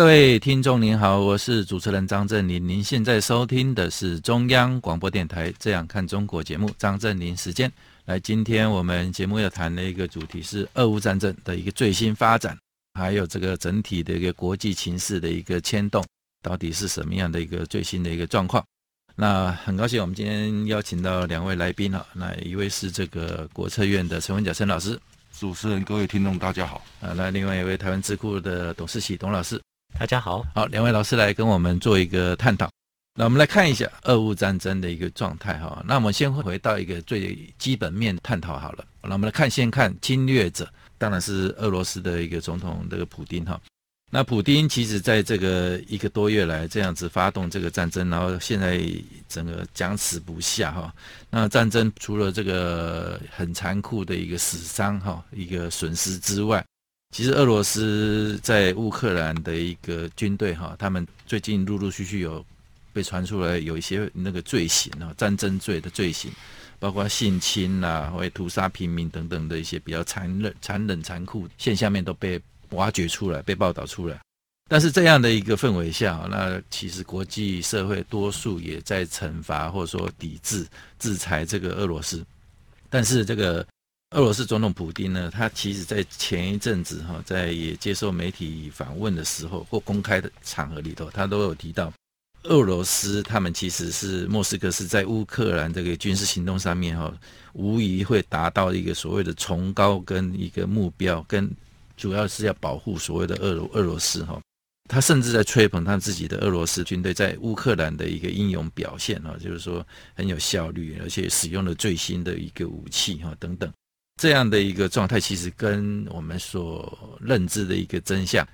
各位听众您好，我是主持人张振林。您现在收听的是中央广播电台《这样看中国》节目，张振林时间。来，今天我们节目要谈的一个主题是俄乌战争的一个最新发展，还有这个整体的一个国际情势的一个牵动，到底是什么样的一个最新的一个状况？那很高兴我们今天邀请到两位来宾哈，那一位是这个国策院的陈文甲陈老师，主持人、各位听众大家好。啊，那另外一位台湾智库的董事喜董老师，大家好。好，两位老师来跟我们做一个探讨。那我们来看一下俄乌战争的一个状态哈。那我们先回到一个最基本面探讨好了。那我们来看，先看侵略者，当然是俄罗斯的一个总统这个普丁哈。那普丁其实在这个一个多月来这样子发动这个战争，然后现在整个僵持不下哈。那战争除了这个很残酷的一个死伤哈，一个损失之外，其实俄罗斯在乌克兰的一个军队哈，他们最近陆陆续续有。被传出来有一些那个罪行啊，战争罪的罪行，包括性侵啊，或屠杀平民等等的一些比较残忍、残忍、残酷现象面都被挖掘出来、被报道出来。但是这样的一个氛围下，那其实国际社会多数也在惩罚或者说抵制、制裁这个俄罗斯。但是这个俄罗斯总统普丁呢，他其实在前一阵子哈，在也接受媒体访问的时候或公开的场合里头，他都有提到。俄罗斯他们其实是莫斯科是在乌克兰这个军事行动上面哈，无疑会达到一个所谓的崇高跟一个目标，跟主要是要保护所谓的俄罗俄罗斯哈。他甚至在吹捧他自己的俄罗斯军队在乌克兰的一个英勇表现哈，就是说很有效率，而且使用了最新的一个武器哈等等，这样的一个状态其实跟我们所认知的一个真相。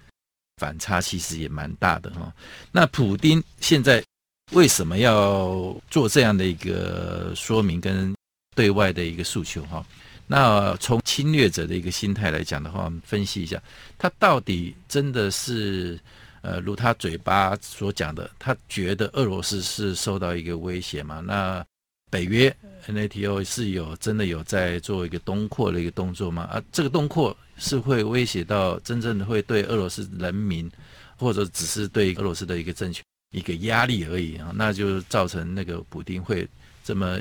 反差其实也蛮大的哈。那普丁现在为什么要做这样的一个说明跟对外的一个诉求哈？那从侵略者的一个心态来讲的话，我们分析一下，他到底真的是呃，如他嘴巴所讲的，他觉得俄罗斯是受到一个威胁吗？那北约 NATO 是有真的有在做一个东扩的一个动作吗？啊，这个东扩。是会威胁到真正的会对俄罗斯人民，或者只是对俄罗斯的一个政权一个压力而已啊，那就造成那个普丁会这么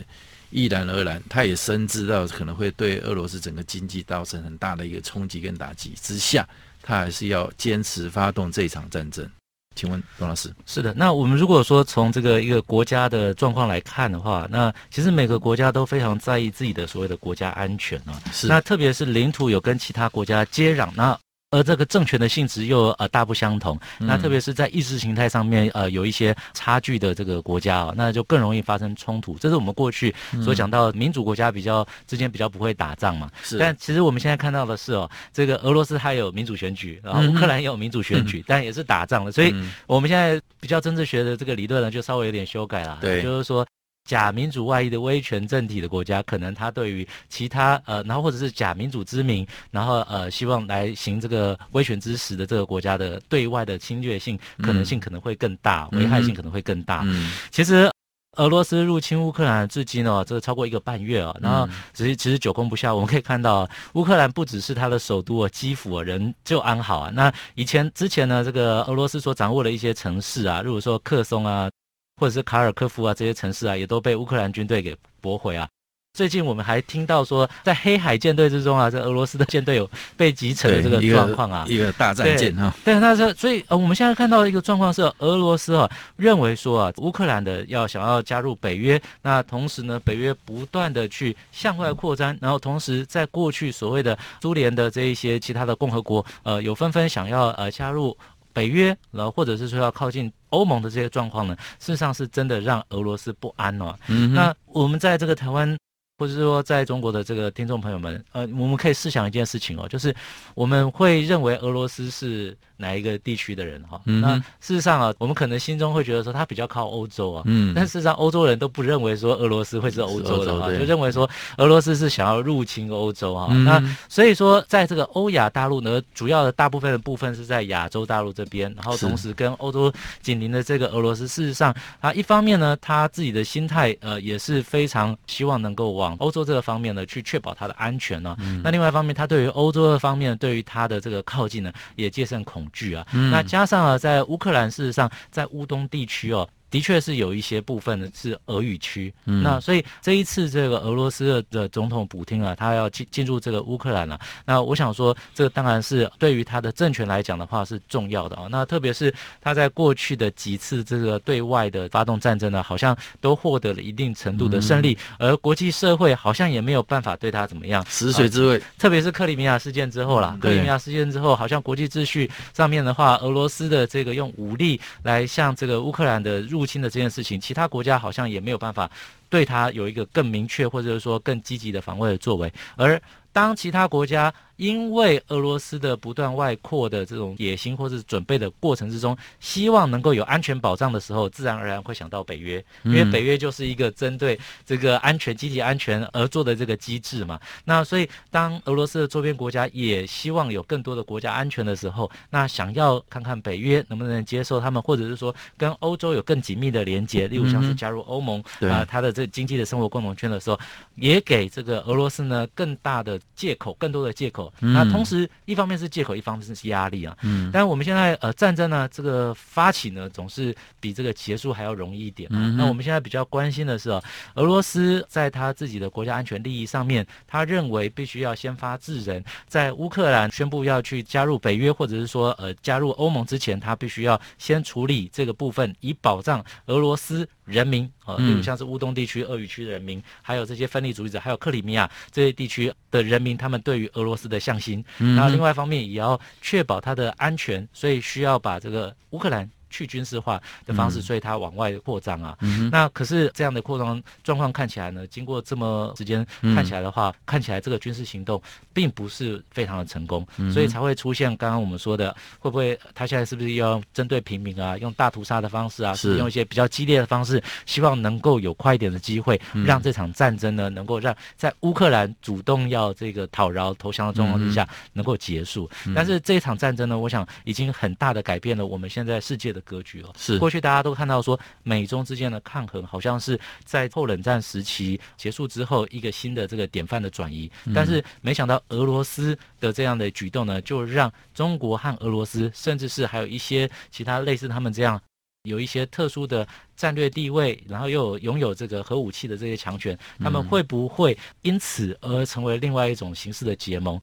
毅然而然，他也深知到可能会对俄罗斯整个经济造成很大的一个冲击跟打击之下，他还是要坚持发动这场战争。请问董老师，是的，那我们如果说从这个一个国家的状况来看的话，那其实每个国家都非常在意自己的所谓的国家安全啊。是，那特别是领土有跟其他国家接壤，那。而这个政权的性质又呃大不相同，那特别是在意识形态上面呃有一些差距的这个国家啊，那就更容易发生冲突。这是我们过去所讲到民主国家比较之间比较不会打仗嘛。是。但其实我们现在看到的是哦，这个俄罗斯它有民主选举，然后乌克兰也有民主选举，但也是打仗的。所以我们现在比较政治学的这个理论呢，就稍微有点修改了。对。就是说。假民主外溢的威权政体的国家，可能他对于其他呃，然后或者是假民主之名，然后呃，希望来行这个威权之实的这个国家的对外的侵略性可能性可能会更大，危害性可能会更大。嗯，其实俄罗斯入侵乌克兰至今哦，这个超过一个半月啊，然后只是其实久攻不下。我们可以看到，乌克兰不只是它的首都啊，基辅啊，人就安好啊。那以前之前呢，这个俄罗斯所掌握的一些城市啊，如果说克松啊。或者是卡尔科夫啊，这些城市啊，也都被乌克兰军队给夺回啊。最近我们还听到说，在黑海舰队之中啊，这俄罗斯的舰队有被击沉的这个状况啊，一个，一个大战舰哈。对，那这所以呃，我们现在看到的一个状况是，俄罗斯啊认为说啊，乌克兰的要想要加入北约，那同时呢，北约不断的去向外扩张，然后同时在过去所谓的苏联的这一些其他的共和国，呃，有纷纷想要呃加入。北约，然后或者是说要靠近欧盟的这些状况呢，事实上是真的让俄罗斯不安哦。嗯，那我们在这个台湾或者是说，在中国的这个听众朋友们，呃，我们可以试想一件事情哦，就是我们会认为俄罗斯是哪一个地区的人哈？嗯，那事实上啊，我们可能心中会觉得说他比较靠欧洲啊，嗯，但事实上欧洲人都不认为说俄罗斯会是欧洲的哈，就认为说俄罗斯是想要入侵欧洲哈。那所以说，在这个欧亚大陆呢，主要的大部分的部分是在亚洲大陆这边，然后同时跟欧洲紧邻的这个俄罗斯，事实上啊，一方面呢，他自己的心态呃也是非常希望能够往。往欧洲这个方面呢，去确保他的安全呢、啊。嗯、那另外一方面，他对于欧洲的方面，对于他的这个靠近呢，也戒慎恐惧啊。嗯、那加上啊，在乌克兰，事实上在乌东地区哦。的确是有一些部分呢是俄语区，嗯、那所以这一次这个俄罗斯的总统普丁啊，他要进进入这个乌克兰了、啊。那我想说，这个当然是对于他的政权来讲的话是重要的啊。那特别是他在过去的几次这个对外的发动战争呢，好像都获得了一定程度的胜利，嗯、而国际社会好像也没有办法对他怎么样。食髓知味、啊，特别是克里米亚事件之后啦，嗯、克里米亚事件之后，好像国际秩序上面的话，俄罗斯的这个用武力来向这个乌克兰的入侵的这件事情，其他国家好像也没有办法对他有一个更明确或者是说更积极的防卫的作为，而当其他国家。因为俄罗斯的不断外扩的这种野心或者准备的过程之中，希望能够有安全保障的时候，自然而然会想到北约，因为北约就是一个针对这个安全、集体安全而做的这个机制嘛。那所以，当俄罗斯的周边国家也希望有更多的国家安全的时候，那想要看看北约能不能接受他们，或者是说跟欧洲有更紧密的连接，例如像是加入欧盟啊，它的这经济的生活共同圈的时候，也给这个俄罗斯呢更大的借口，更多的借口。嗯、那同时，一方面是借口，一方面是压力啊。嗯。但是我们现在呃战争呢，这个发起呢，总是比这个结束还要容易一点。嗯。那我们现在比较关心的是啊，俄罗斯在他自己的国家安全利益上面，他认为必须要先发制人，在乌克兰宣布要去加入北约或者是说呃加入欧盟之前，他必须要先处理这个部分，以保障俄罗斯人民。呃，例如像是乌东地区、鄂语区的人民，还有这些分离主义者，还有克里米亚这些地区的人民，他们对于俄罗斯的向心。嗯，然后另外一方面也要确保它的安全，所以需要把这个乌克兰。去军事化的方式，所以它往外扩张啊。嗯、那可是这样的扩张状况看起来呢，经过这么时间看起来的话，嗯、看起来这个军事行动并不是非常的成功，嗯、所以才会出现刚刚我们说的，会不会他现在是不是要针对平民啊，用大屠杀的方式啊，是。用一些比较激烈的方式，希望能够有快一点的机会，让这场战争呢，能够让在乌克兰主动要这个讨饶投降的状况之下能够结束。嗯、但是这一场战争呢，我想已经很大的改变了我们现在世界的格局了。是过去大家都看到说，美中之间的抗衡好像是在后冷战时期结束之后一个新的这个典范的转移，但是没想到俄罗斯的这样的举动呢，就让中国和俄罗斯，甚至是还有一些其他类似他们这样有一些特殊的战略地位，然后又有拥有这个核武器的这些强权，他们会不会因此而成为另外一种形式的结盟？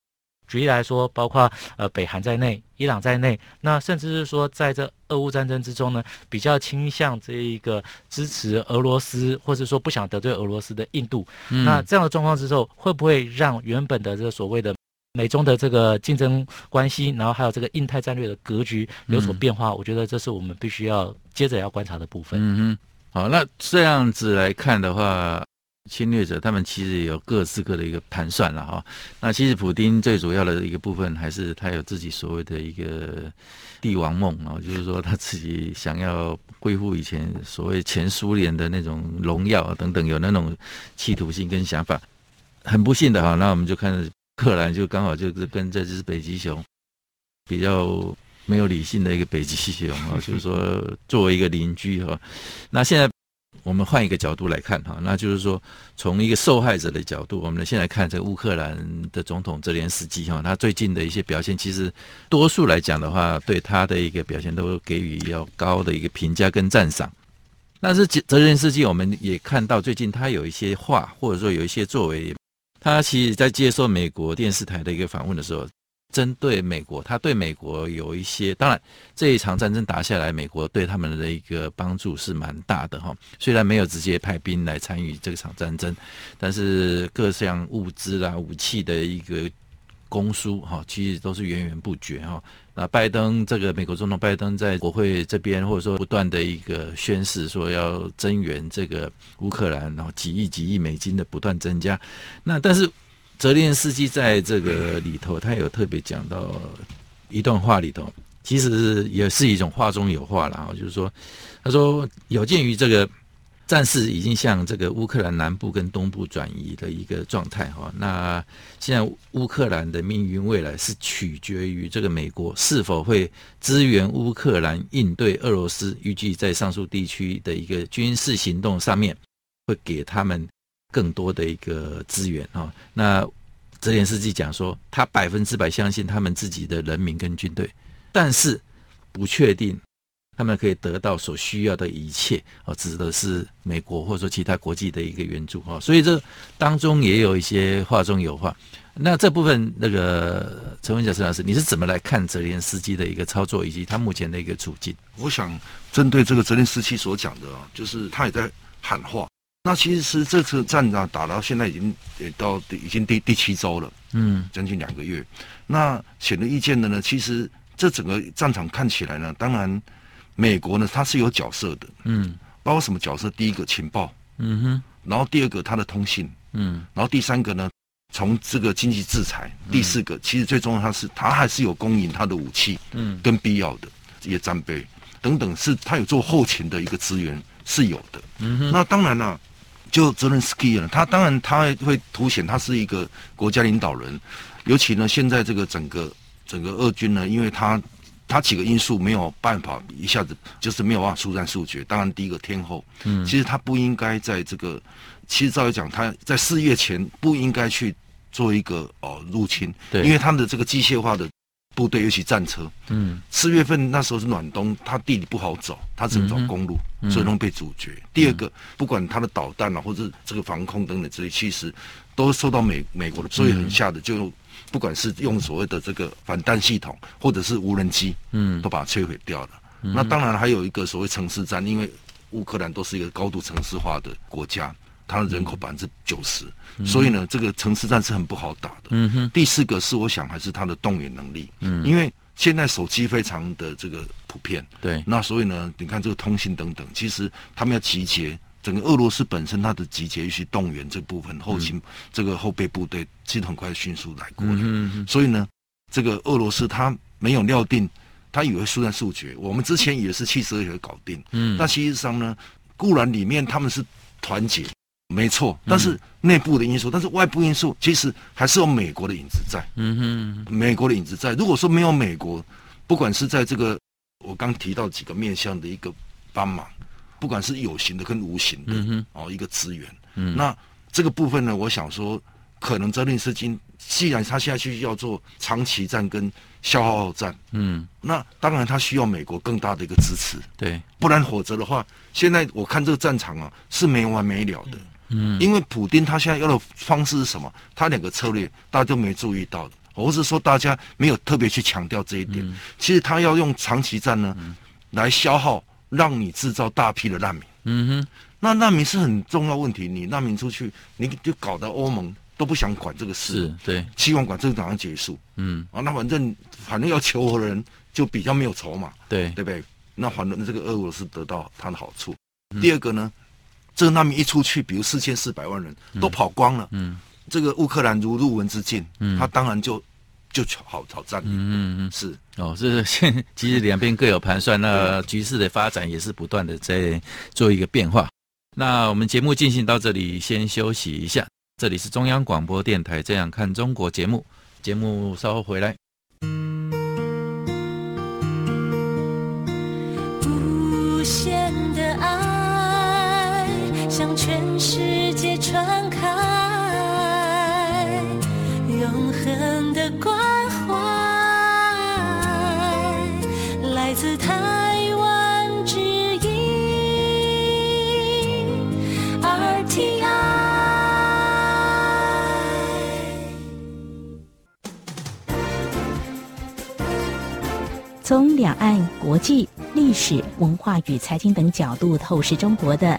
举例来说，包括呃北韩在内、伊朗在内，那甚至是说在这俄乌战争之中呢，比较倾向这一个支持俄罗斯，或者说不想得罪俄罗斯的印度，嗯、那这样的状况之后，会不会让原本的这个所谓的美中的这个竞争关系，然后还有这个印太战略的格局有所变化？嗯、我觉得这是我们必须要接着要观察的部分。嗯哼，好，那这样子来看的话。侵略者他们其实也有各自各的一个盘算了哈。那其实普丁最主要的一个部分还是他有自己所谓的一个帝王梦啊，就是说他自己想要恢复以前所谓前苏联的那种荣耀等等，有那种企图心跟想法。很不幸的哈，那我们就看克兰就刚好就是跟这只北极熊比较没有理性的一个北极熊啊，就是说作为一个邻居哈，那现在。我们换一个角度来看哈，那就是说，从一个受害者的角度，我们先来看这个乌克兰的总统泽连斯基哈，他最近的一些表现，其实多数来讲的话，对他的一个表现都给予要高的一个评价跟赞赏。但是泽连斯基，我们也看到最近他有一些话，或者说有一些作为，他其实在接受美国电视台的一个访问的时候。针对美国，他对美国有一些，当然这一场战争打下来，美国对他们的一个帮助是蛮大的哈。虽然没有直接派兵来参与这场战争，但是各项物资啦、武器的一个攻输哈，其实都是源源不绝哈。那拜登这个美国总统拜登在国会这边，或者说不断的一个宣示说要增援这个乌克兰，然后几亿几亿美金的不断增加。那但是泽连斯基在这个里头，他有特别讲到一段话里头，其实也是一种话中有话了啊，就是说，他说有鉴于这个。战事已经向这个乌克兰南部跟东部转移的一个状态哈，那现在乌克兰的命运未来是取决于这个美国是否会支援乌克兰应对俄罗斯，预计在上述地区的一个军事行动上面会给他们更多的一个资源哈。那泽连斯基讲说，他百分之百相信他们自己的人民跟军队，但是不确定。他们可以得到所需要的一切，哦，指的是美国或者说其他国际的一个援助，哈，所以这当中也有一些话中有话。那这部分，那个陈文杰陈老师，你是怎么来看泽连斯基的一个操作以及他目前的一个处境？我想针对这个泽连斯基所讲的啊，就是他也在喊话。那其实是这次战啊打到现在已经也到已经第第七周了，嗯，将近两个月。那显而易见的呢，其实这整个战场看起来呢，当然。美国呢，它是有角色的，嗯，包括什么角色？第一个情报，嗯哼，然后第二个它的通信，嗯，然后第三个呢，从这个经济制裁，嗯、第四个其实最重要，它是它还是有供应它的武器，嗯，跟必要的这些战备等等，是它有做后勤的一个资源是有的，嗯哼，那当然了，就泽连斯基了，他当然他会凸显他是一个国家领导人，尤其呢，现在这个整个整个俄军呢，因为他。他几个因素没有办法一下子就是没有办法速战速决。当然，第一个天后，嗯，其实他不应该在这个，其实照理讲，他在四月前不应该去做一个哦入侵，对，因为他们的这个机械化的部队，尤其战车，嗯，四月份那时候是暖冬，他地理不好走，他只能走公路，嗯、所以容易被阻绝。嗯、第二个，不管他的导弹啊，或者这个防空等等这些，其实都受到美美国的，所以很吓的就。不管是用所谓的这个反弹系统，或者是无人机，嗯，都把它摧毁掉了。嗯、那当然还有一个所谓城市战，因为乌克兰都是一个高度城市化的国家，它的人口百分之九十，所以呢，这个城市战是很不好打的。嗯哼。第四个是我想还是它的动员能力，嗯，因为现在手机非常的这个普遍，对，那所以呢，你看这个通信等等，其实他们要集结。整个俄罗斯本身，它的集结、一些动员这部分后勤，嗯、这个后备部队，其实很快迅速来过了。嗯嗯、所以呢，这个俄罗斯他没有料定，他以为速战速决。我们之前以为是七十二小时搞定，嗯，但实际上呢，固然里面他们是团结，没错，但是内部的因素，但是外部因素其实还是有美国的影子在。嗯哼，美国的影子在。如果说没有美国，不管是在这个我刚提到几个面向的一个帮忙。不管是有形的跟无形的，嗯、哼哦，一个资源。嗯，那这个部分呢，我想说，可能泽连斯基既然他现在需要做长期战跟消耗战，嗯，那当然他需要美国更大的一个支持，对，不然否则的话，现在我看这个战场啊是没完没了的，嗯，因为普丁他现在要的方式是什么？他两个策略大家都没注意到的，或是说大家没有特别去强调这一点。嗯、其实他要用长期战呢、嗯、来消耗。让你制造大批的难民，嗯哼，那难民是很重要问题。你难民出去，你就搞得欧盟都不想管这个事，对，希望管这个党结束，嗯，啊，那反正反正要求和的人就比较没有筹码，对，对不对？那反正这个俄罗斯得到他的好处。嗯、第二个呢，这个难民一出去，比如四千四百万人都跑光了，嗯，嗯这个乌克兰如入无人之境，嗯，他当然就。就好挑战，嗯嗯嗯，是哦，这是现其实两边各有盘算，那局势的发展也是不断的在做一个变化。那我们节目进行到这里，先休息一下。这里是中央广播电台《这样看中国》节目，节目稍后回来。全世界传开，永恒的关怀来。自台湾之音 RTI，从两岸、国际、历史文化与财经等角度透视中国的《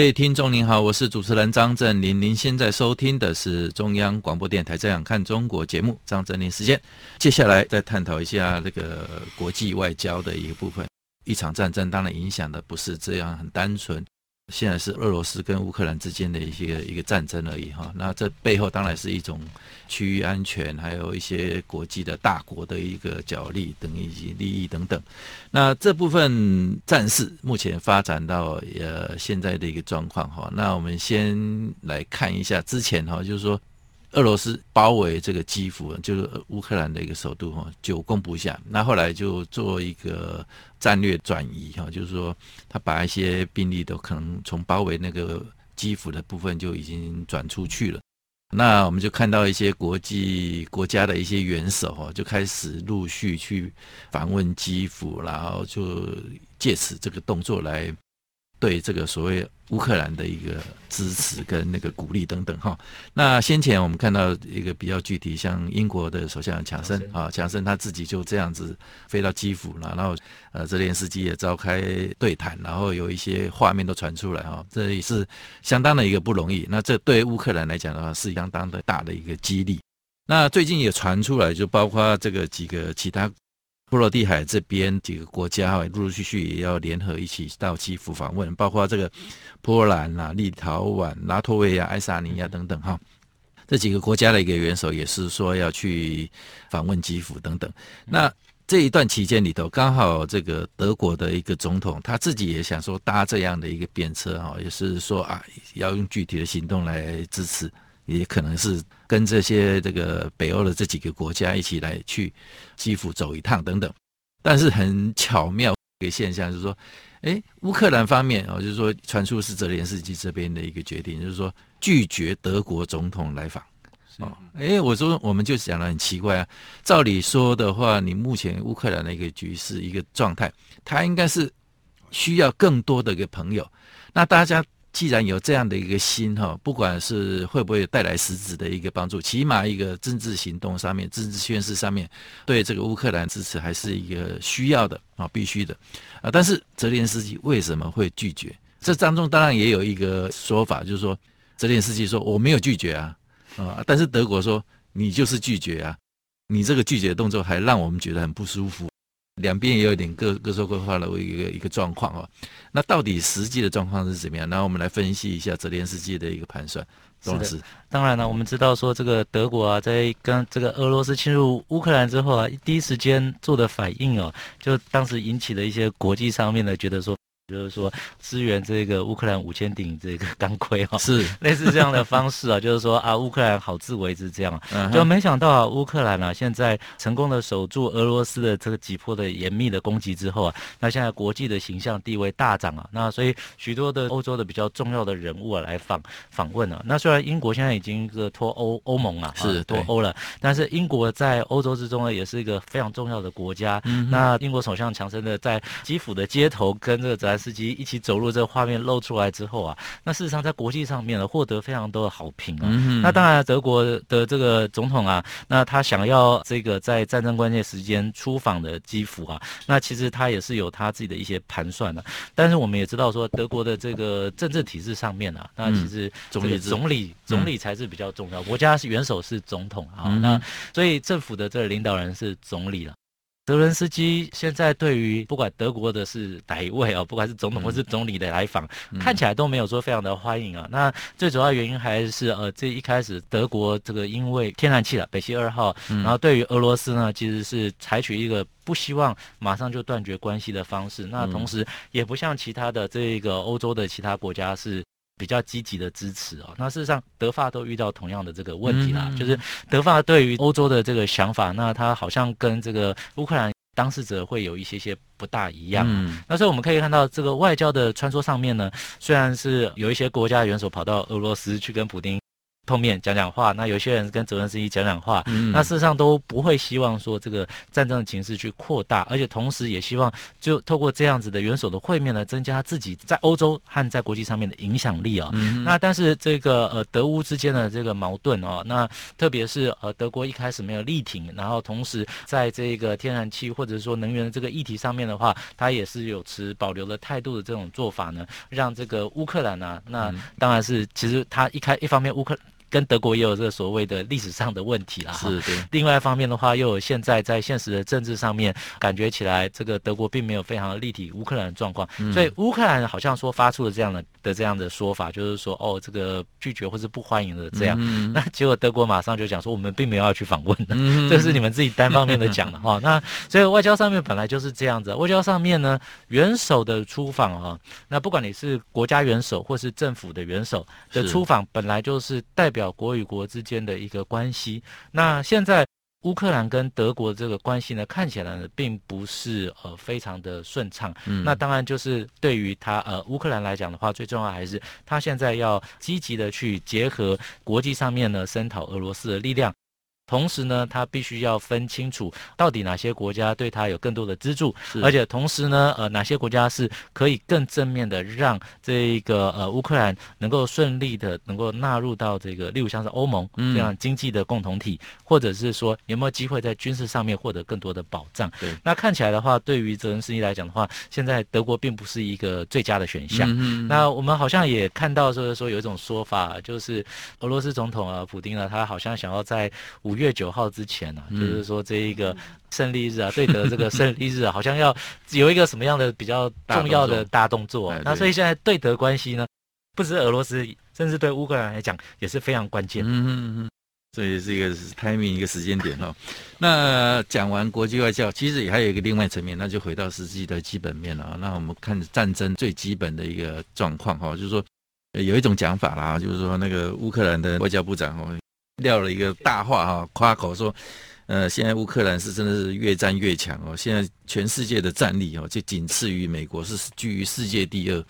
位听众您好，我是主持人张振林。您现在收听的是中央广播电台《这样看中国》节目，张振林时间。接下来再探讨一下这个国际外交的一个部分。一场战争当然影响的不是这样很单纯。现在是俄罗斯跟乌克兰之间的一些一个战争而已哈，那这背后当然是一种区域安全，还有一些国际的大国的一个角力等以及利益等等。那这部分战事目前发展到呃现在的一个状况哈，那我们先来看一下之前哈，就是说。俄罗斯包围这个基辅，就是乌克兰的一个首都哈，久攻不下。那后来就做一个战略转移哈，就是说他把一些兵力都可能从包围那个基辅的部分就已经转出去了。那我们就看到一些国际国家的一些元首哈，就开始陆续去访问基辅，然后就借此这个动作来。对这个所谓乌克兰的一个支持跟那个鼓励等等哈，那先前我们看到一个比较具体，像英国的首相强森啊，强森他自己就这样子飞到基辅了，然后呃泽连斯基也召开对谈，然后有一些画面都传出来哈，这也是相当的一个不容易。那这对乌克兰来讲的话是相当的大的一个激励。那最近也传出来，就包括这个几个其他。波罗的海这边几个国家哈陆陆续续也要联合一起到基辅访问，包括这个波兰啊、立陶宛、拉脱维亚、爱沙尼亚等等哈，这几个国家的一个元首也是说要去访问基辅等等。那这一段期间里头，刚好这个德国的一个总统他自己也想说搭这样的一个便车哈，也是说啊要用具体的行动来支持。也可能是跟这些这个北欧的这几个国家一起来去基辅走一趟等等，但是很巧妙一个现象就是说，哎，乌克兰方面啊，就是说传出是泽连斯基这边的一个决定，就是说拒绝德国总统来访。哦，哎，我说我们就讲得很奇怪啊，照理说的话，你目前乌克兰的一个局势一个状态，他应该是需要更多的一个朋友，那大家。既然有这样的一个心哈，不管是会不会带来实质的一个帮助，起码一个政治行动上面、政治宣示上面，对这个乌克兰支持还是一个需要的啊，必须的啊。但是泽连斯基为什么会拒绝？这当中当然也有一个说法，就是说泽连斯基说我没有拒绝啊啊，但是德国说你就是拒绝啊，你这个拒绝的动作还让我们觉得很不舒服。两边也有点各各说各话的一个一个状况哦，那到底实际的状况是怎么样？那我们来分析一下泽连斯基的一个盘算。是的，当然了，我们知道说这个德国啊，在跟这个俄罗斯侵入乌克兰之后啊，第一时间做的反应哦，就当时引起了一些国际上面的觉得说。就是说支援这个乌克兰五千顶这个钢盔哈，是。类似这样的方式啊，就是说啊，乌克兰好自为之这样，嗯就没想到啊，乌克兰啊现在成功的守住俄罗斯的这个急迫的严密的攻击之后啊，那现在国际的形象地位大涨啊，那所以许多的欧洲的比较重要的人物啊来访访问啊，那虽然英国现在已经是脱欧欧盟了，是脱欧了，但是英国在欧洲之中呢也是一个非常重要的国家，嗯那英国首相强生的在基辅的街头跟这个在斯基一起走路这个画面露出来之后啊，那事实上在国际上面呢获得非常多的好评啊。嗯、那当然，德国的这个总统啊，那他想要这个在战争关键时间出访的基辅啊，那其实他也是有他自己的一些盘算的。但是我们也知道说，德国的这个政治体制上面啊，那其实总理总理总理才是比较重要，国家是元首是总统啊，嗯、那所以政府的这个领导人是总理了。泽伦斯基现在对于不管德国的是哪一位啊，不管是总统或是总理的来访，嗯、看起来都没有说非常的欢迎啊。那最主要原因还是呃，这一开始德国这个因为天然气了北溪二号，然后对于俄罗斯呢，其实是采取一个不希望马上就断绝关系的方式。那同时也不像其他的这个欧洲的其他国家是。比较积极的支持哦，那事实上德法都遇到同样的这个问题啦，嗯、就是德法对于欧洲的这个想法，那他好像跟这个乌克兰当事者会有一些些不大一样。嗯，那所以我们可以看到这个外交的穿梭上面呢，虽然是有一些国家元首跑到俄罗斯去跟普丁。后面讲讲话，那有些人跟泽伦斯基讲讲话，嗯、那事实上都不会希望说这个战争的情势去扩大，而且同时也希望就透过这样子的元首的会面呢，增加自己在欧洲和在国际上面的影响力啊、哦。嗯、那但是这个呃德乌之间的这个矛盾哦，那特别是呃德国一开始没有力挺，然后同时在这个天然气或者说能源的这个议题上面的话，他也是有持保留的态度的这种做法呢，让这个乌克兰呢、啊，那当然是其实他一开一方面乌克。跟德国也有这个所谓的历史上的问题啦，是对。另外一方面的话，又有现在在现实的政治上面，感觉起来这个德国并没有非常的立体乌克兰的状况，嗯、所以乌克兰好像说发出了这样的的这样的说法，就是说哦，这个拒绝或是不欢迎的这样。嗯、那结果德国马上就讲说，我们并没有要去访问的，嗯、这是你们自己单方面的讲的哈。那所以外交上面本来就是这样子，外交上面呢，元首的出访哈，那不管你是国家元首或是政府的元首的出访，本来就是代表。表国与国之间的一个关系。那现在乌克兰跟德国这个关系呢，看起来呢并不是呃非常的顺畅。嗯，那当然就是对于他呃乌克兰来讲的话，最重要还是他现在要积极的去结合国际上面呢，声讨俄罗斯的力量。同时呢，他必须要分清楚到底哪些国家对他有更多的资助，是而且同时呢，呃，哪些国家是可以更正面的让这个呃乌克兰能够顺利的能够纳入到这个，例如像是欧盟这样经济的共同体，嗯、或者是说有没有机会在军事上面获得更多的保障。对，那看起来的话，对于泽伦斯基来讲的话，现在德国并不是一个最佳的选项。嗯嗯，那我们好像也看到就是说有一种说法，就是俄罗斯总统啊，普丁啊，他好像想要在五。月九号之前呢、啊，嗯、就是说这一个胜利日啊，对德这个胜利日啊，好像要有一个什么样的比较重要的大动作、啊。那所以现在对德关系呢，不止俄罗斯，甚至对乌克兰来讲也是非常关键。嗯嗯嗯，所以是一个 timing 一个时间点哈。那讲完国际外交，其实也还有一个另外层面，那就回到实际的基本面了。那我们看战争最基本的一个状况哈，就是说有一种讲法啦，就是说那个乌克兰的外交部长哦。撂了一个大话哈，夸口说，呃，现在乌克兰是真的是越战越强哦，现在全世界的战力哦，就仅次于美国，是居于世界第二。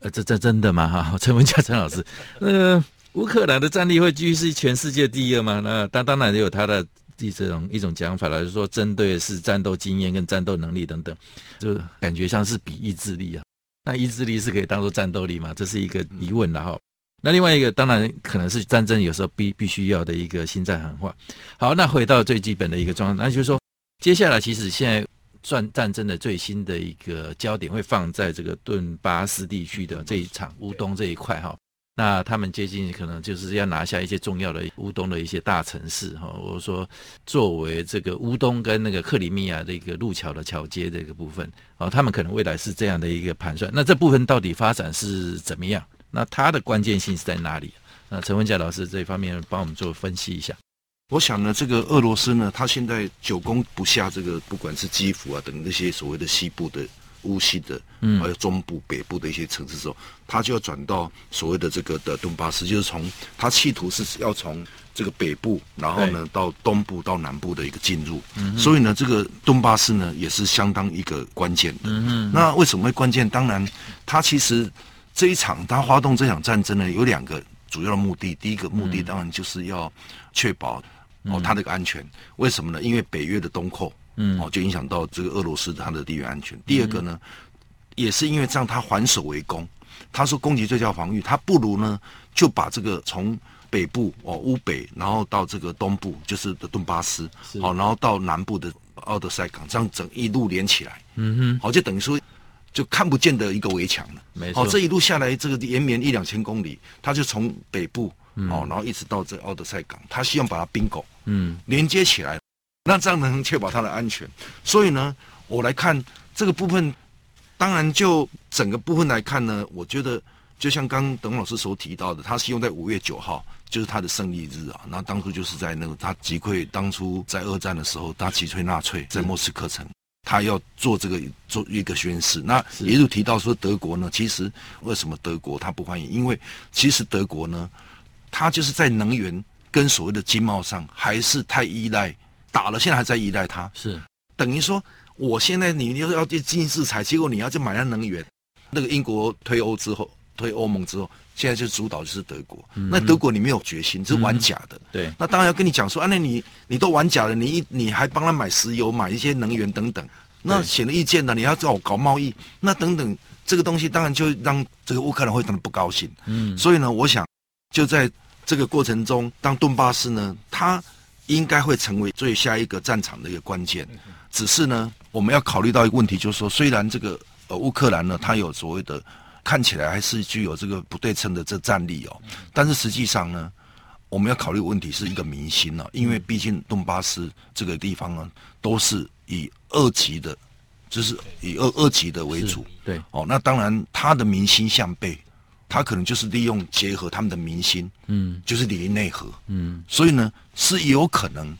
呃，这这真的吗？哈，陈文甲陈老师，呃，乌克兰的战力会居于全世界第二吗？那当当然也有他的这种一种讲法了，就是说针对是战斗经验跟战斗能力等等，就感觉像是比意志力啊。那意志力是可以当做战斗力吗？这是一个疑问了哈。那另外一个当然可能是战争有时候必必须要的一个心战喊话。好，那回到最基本的一个状况，那就是说，接下来其实现在战战争的最新的一个焦点会放在这个顿巴斯地区的这一场乌东这一块哈。那他们接近可能就是要拿下一些重要的乌东的一些大城市哈，或者说作为这个乌东跟那个克里米亚的一个路桥的桥接这个部分哦，他们可能未来是这样的一个盘算。那这部分到底发展是怎么样？那它的关键性是在哪里？那陈文佳老师这一方面帮我们做分析一下。我想呢，这个俄罗斯呢，它现在久攻不下这个，不管是基辅啊等那些所谓的西部的乌西的，嗯，还有中部、北部的一些城市之后，它就要转到所谓的这个的顿巴斯，就是从它企图是要从这个北部，然后呢到东部到南部的一个进入。嗯，所以呢，这个顿巴斯呢也是相当一个关键的。嗯，那为什么会关键？当然，它其实。这一场他发动这场战争呢，有两个主要的目的。第一个目的当然就是要确保哦他的一个安全。为什么呢？因为北约的东扩，嗯，哦就影响到这个俄罗斯它的地缘安全。第二个呢，也是因为这样，他还守为攻。他说攻击最叫防御，他不如呢就把这个从北部哦乌北，然后到这个东部就是的顿巴斯，好，然后到南部的奥德赛港，这样整一路连起来，嗯哼，好，就等于说就看不见的一个围墙了。没错，好，这一路下来，这个延绵一两千公里，他就从北部哦，然后一直到这奥德赛港，他希望把它冰狗，嗯，连接起来，那这样能确保它的安全。所以呢，我来看这个部分。当然，就整个部分来看呢，我觉得就像刚刚董老师所提到的，他希望在五月九号就是他的胜利日啊。那当初就是在那个他击溃当初在二战的时候，他击溃纳粹在莫斯科城，他要做这个做一个宣誓。那也有提到说德国呢，其实为什么德国他不欢迎？因为其实德国呢，他就是在能源跟所谓的经贸上还是太依赖，打了现在还在依赖他，是等于说。我现在你又要去经济制裁，结果你要去买那能源，那个英国退欧之后，退欧盟之后，现在就主导就是德国。嗯、那德国你没有决心，是玩假的。嗯、对，那当然要跟你讲说，啊，那你你都玩假了，你一你还帮他买石油，买一些能源等等，那显而易见的，你要搞搞贸易，那等等这个东西，当然就让这个乌克兰会非常不高兴。嗯，所以呢，我想就在这个过程中，当顿巴斯呢，它应该会成为最下一个战场的一个关键。只是呢，我们要考虑到一个问题，就是说，虽然这个呃乌克兰呢，它有所谓的看起来还是具有这个不对称的这战力哦，但是实际上呢，我们要考虑的问题是一个民心了，因为毕竟顿巴斯这个地方呢，都是以二级的，就是以二二级的为主，对。哦，那当然他的民心向背，他可能就是利用结合他们的民心，嗯，就是里应内合，嗯，所以呢是有可能。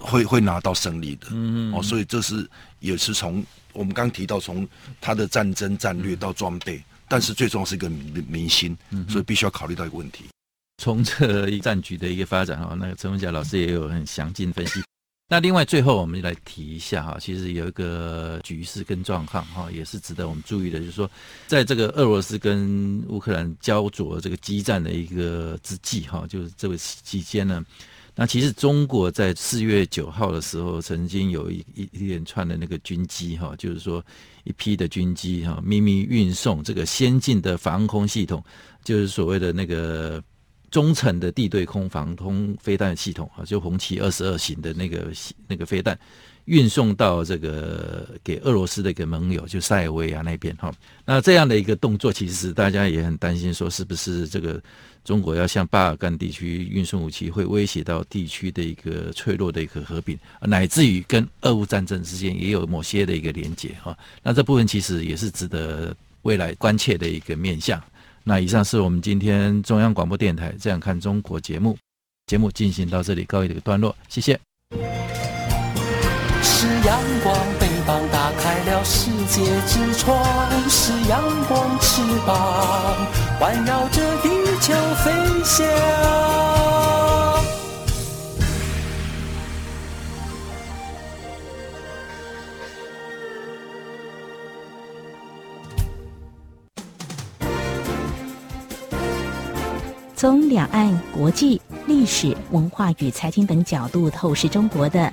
会会拿到胜利的，嗯。哦，所以这是也是从我们刚刚提到从他的战争战略到装备，但是最重要是一个民民心，所以必须要考虑到一个问题。从这一战局的一个发展哈，那个陈文甲老师也有很详尽分析。那另外最后我们来提一下哈，其实有一个局势跟状况哈，也是值得我们注意的，就是说在这个俄罗斯跟乌克兰焦灼这个激战的一个之际哈，就是这个期间呢。那其实中国在四月九号的时候，曾经有一一一连串的那个军机哈，就是说一批的军机哈，秘密运送这个先进的防空系统，就是所谓的那个中程的地对空防空飞弹系统啊，就红旗二十二型的那个那个飞弹。运送到这个给俄罗斯的一个盟友，就塞尔维亚那边哈。那这样的一个动作，其实大家也很担心，说是不是这个中国要向巴尔干地区运送武器，会威胁到地区的一个脆弱的一个和平，乃至于跟俄乌战争之间也有某些的一个连结哈。那这部分其实也是值得未来关切的一个面向。那以上是我们今天中央广播电台《这样看中国》节目，节目进行到这里告一个段落，谢谢。是阳光，翅膀打开了世界之窗；是阳光，翅膀环绕着地球飞翔。从两岸、国际、历史文化与财经等角度透视中国的。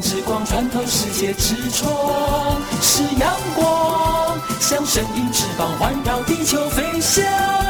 之光穿透世界之窗，是阳光；像神鹰翅膀环绕地球飞翔。